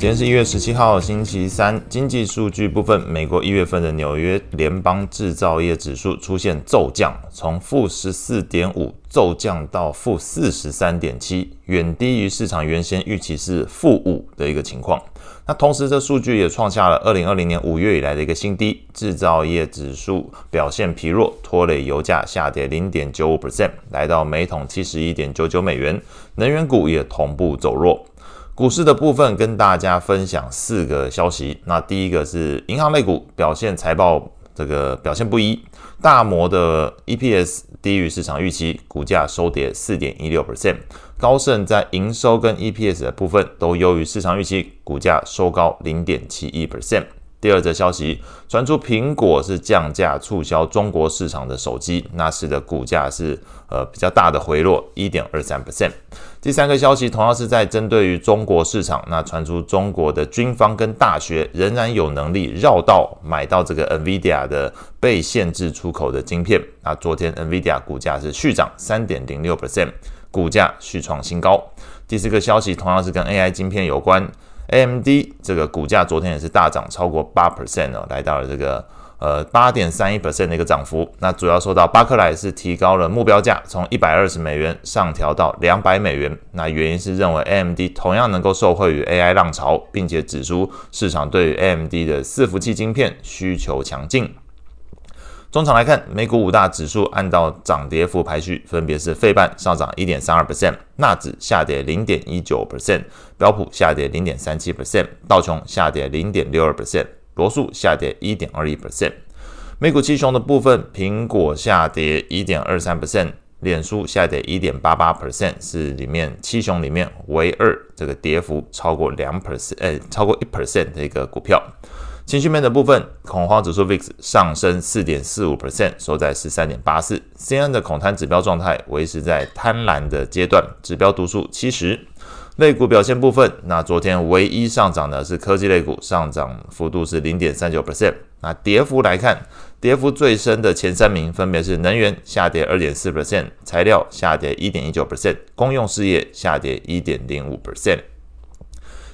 今天是一月十七号，星期三。经济数据部分，美国一月份的纽约联邦制造业指数出现骤降，从负十四点五骤降到负四十三点七，远低于市场原先预期是负五的一个情况。那同时，这数据也创下了二零二零年五月以来的一个新低。制造业指数表现疲弱，拖累油价下跌零点九五 percent，来到每桶七十一点九九美元。能源股也同步走弱。股市的部分跟大家分享四个消息。那第一个是银行类股表现财报这个表现不一，大摩的 EPS 低于市场预期，股价收跌四点一六 percent。高盛在营收跟 EPS 的部分都优于市场预期，股价收高零点七一 percent。第二则消息传出，苹果是降价促销中国市场的手机，那使得股价是呃比较大的回落一点二三 percent。第三个消息同样是在针对于中国市场，那传出中国的军方跟大学仍然有能力绕道买到这个 NVIDIA 的被限制出口的晶片。那昨天 NVIDIA 股价是续涨三点零六 percent，股价续创新高。第四个消息同样是跟 AI 晶片有关。AMD 这个股价昨天也是大涨超过八 percent 哦，来到了这个呃八点三一 percent 的一个涨幅。那主要受到巴克莱是提高了目标价，从一百二十美元上调到两百美元。那原因是认为 AMD 同样能够受惠于 AI 浪潮，并且指出市场对于 AMD 的伺服器晶片需求强劲。中场来看，美股五大指数按照涨跌幅排序，分别是费半上涨一点三二 percent，纳指下跌零点一九 percent，标普下跌零点三七 percent，道琼下跌零点六二 percent，罗素下跌一点二一 percent。美股七雄的部分，苹果下跌一点二三 percent，脸书下跌一点八八 percent，是里面七雄里面唯二这个跌幅超过两 percent，呃，超过一 percent 的一个股票。情绪面的部分，恐慌指数 VIX 上升四点四五 percent，收在十三点八四。C N 的恐贪指标状态维持在贪婪的阶段，指标读数七十。类股表现部分，那昨天唯一上涨的是科技类股，上涨幅度是零点三九 percent。那跌幅来看，跌幅最深的前三名分别是能源下跌二点四 percent，材料下跌一点一九 percent，公用事业下跌一点零五 percent。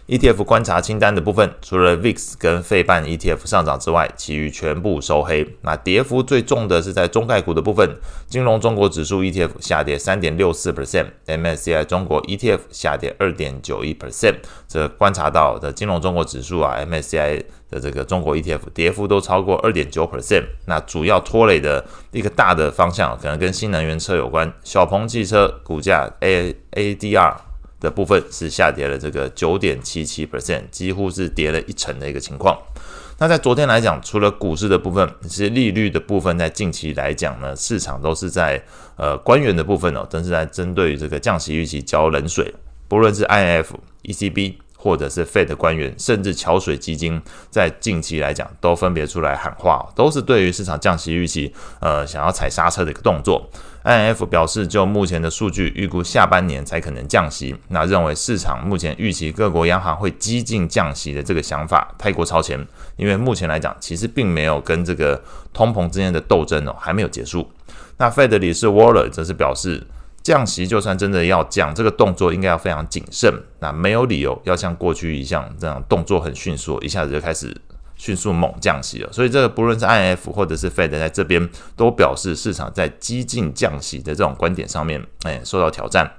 ETF 观察清单的部分，除了 VIX 跟费半 ETF 上涨之外，其余全部收黑。那跌幅最重的是在中概股的部分，金融中国指数 ETF 下跌三点六四 percent，MSCI 中国 ETF 下跌二点九一 percent。这观察到的金融中国指数啊，MSCI 的这个中国 ETF 跌幅都超过二点九 percent。那主要拖累的一个大的方向，可能跟新能源车有关。小鹏汽车股价 A ADR。的部分是下跌了这个九点七七 percent，几乎是跌了一成的一个情况。那在昨天来讲，除了股市的部分，其实利率的部分在近期来讲呢，市场都是在呃官员的部分哦，都是在针对于这个降息预期浇冷水，不论是 I F E C B 或者是 Fed 官员，甚至桥水基金，在近期来讲都分别出来喊话，都是对于市场降息预期呃想要踩刹车的一个动作。I N F 表示，就目前的数据，预估下半年才可能降息。那认为市场目前预期各国央行会激进降息的这个想法太过超前，因为目前来讲，其实并没有跟这个通膨之间的斗争哦还没有结束。那 Fed 理事 Waller 则是表示，降息就算真的要降，这个动作应该要非常谨慎，那没有理由要像过去一样这样动作很迅速，一下子就开始。迅速猛降息了，所以这个不论是 I F 或者是 Fed 在这边都表示市场在激进降息的这种观点上面，哎，受到挑战。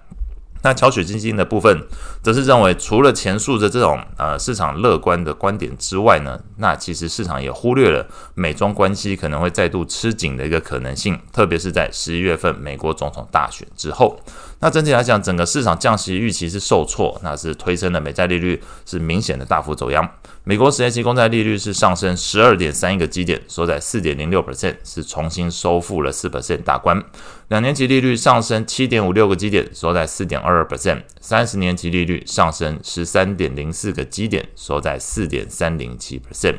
那桥水基金的部分，则是认为除了前述的这种呃市场乐观的观点之外呢，那其实市场也忽略了美中关系可能会再度吃紧的一个可能性，特别是在十一月份美国总统大选之后。那整体来讲，整个市场降息预期是受挫，那是推升了美债利率是明显的大幅走扬。美国十年期公债利率是上升十二点三一个基点，收在四点零六 percent，是重新收复了四 percent 大关。两年期利率上升七点五六个基点，收在四点二二 percent。三十年期利率上升十三点零四个基点，收在四点三零七 percent。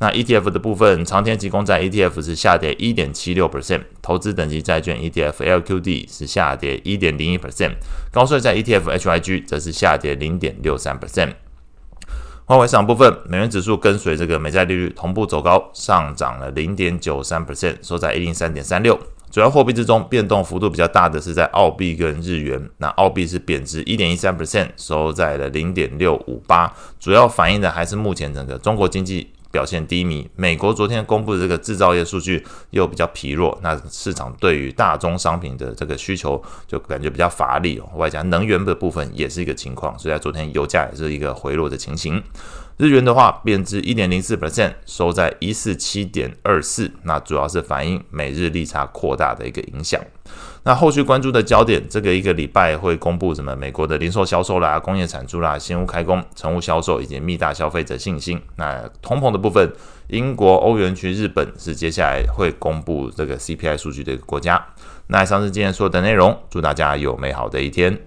那 ETF 的部分，长天期公债 ETF 是下跌一点七六 percent，投资等级债券 ETF LQD 是下跌一点零一 percent，高税债 ETF HYG 则是下跌零点六三 percent。外围市场部分，美元指数跟随这个美债利率同步走高，上涨了零点九三 percent，收在一零三点三六。主要货币之中，变动幅度比较大的是在澳币跟日元。那澳币是贬值一点一三 percent，收在了零点六五八。主要反映的还是目前整个中国经济表现低迷。美国昨天公布的这个制造业数据又比较疲弱，那市场对于大宗商品的这个需求就感觉比较乏力。外加能源的部分也是一个情况，所以在昨天油价也是一个回落的情形。日元的话，贬值一点零四 percent，收在一四七点二四。那主要是反映美日利差扩大的一个影响。那后续关注的焦点，这个一个礼拜会公布什么？美国的零售销售啦、工业产出啦、新屋开工、成屋销售以及密大消费者信心。那通膨的部分，英国、欧元区、日本是接下来会公布这个 CPI 数据的一个国家。那以上是今天所有的内容，祝大家有美好的一天。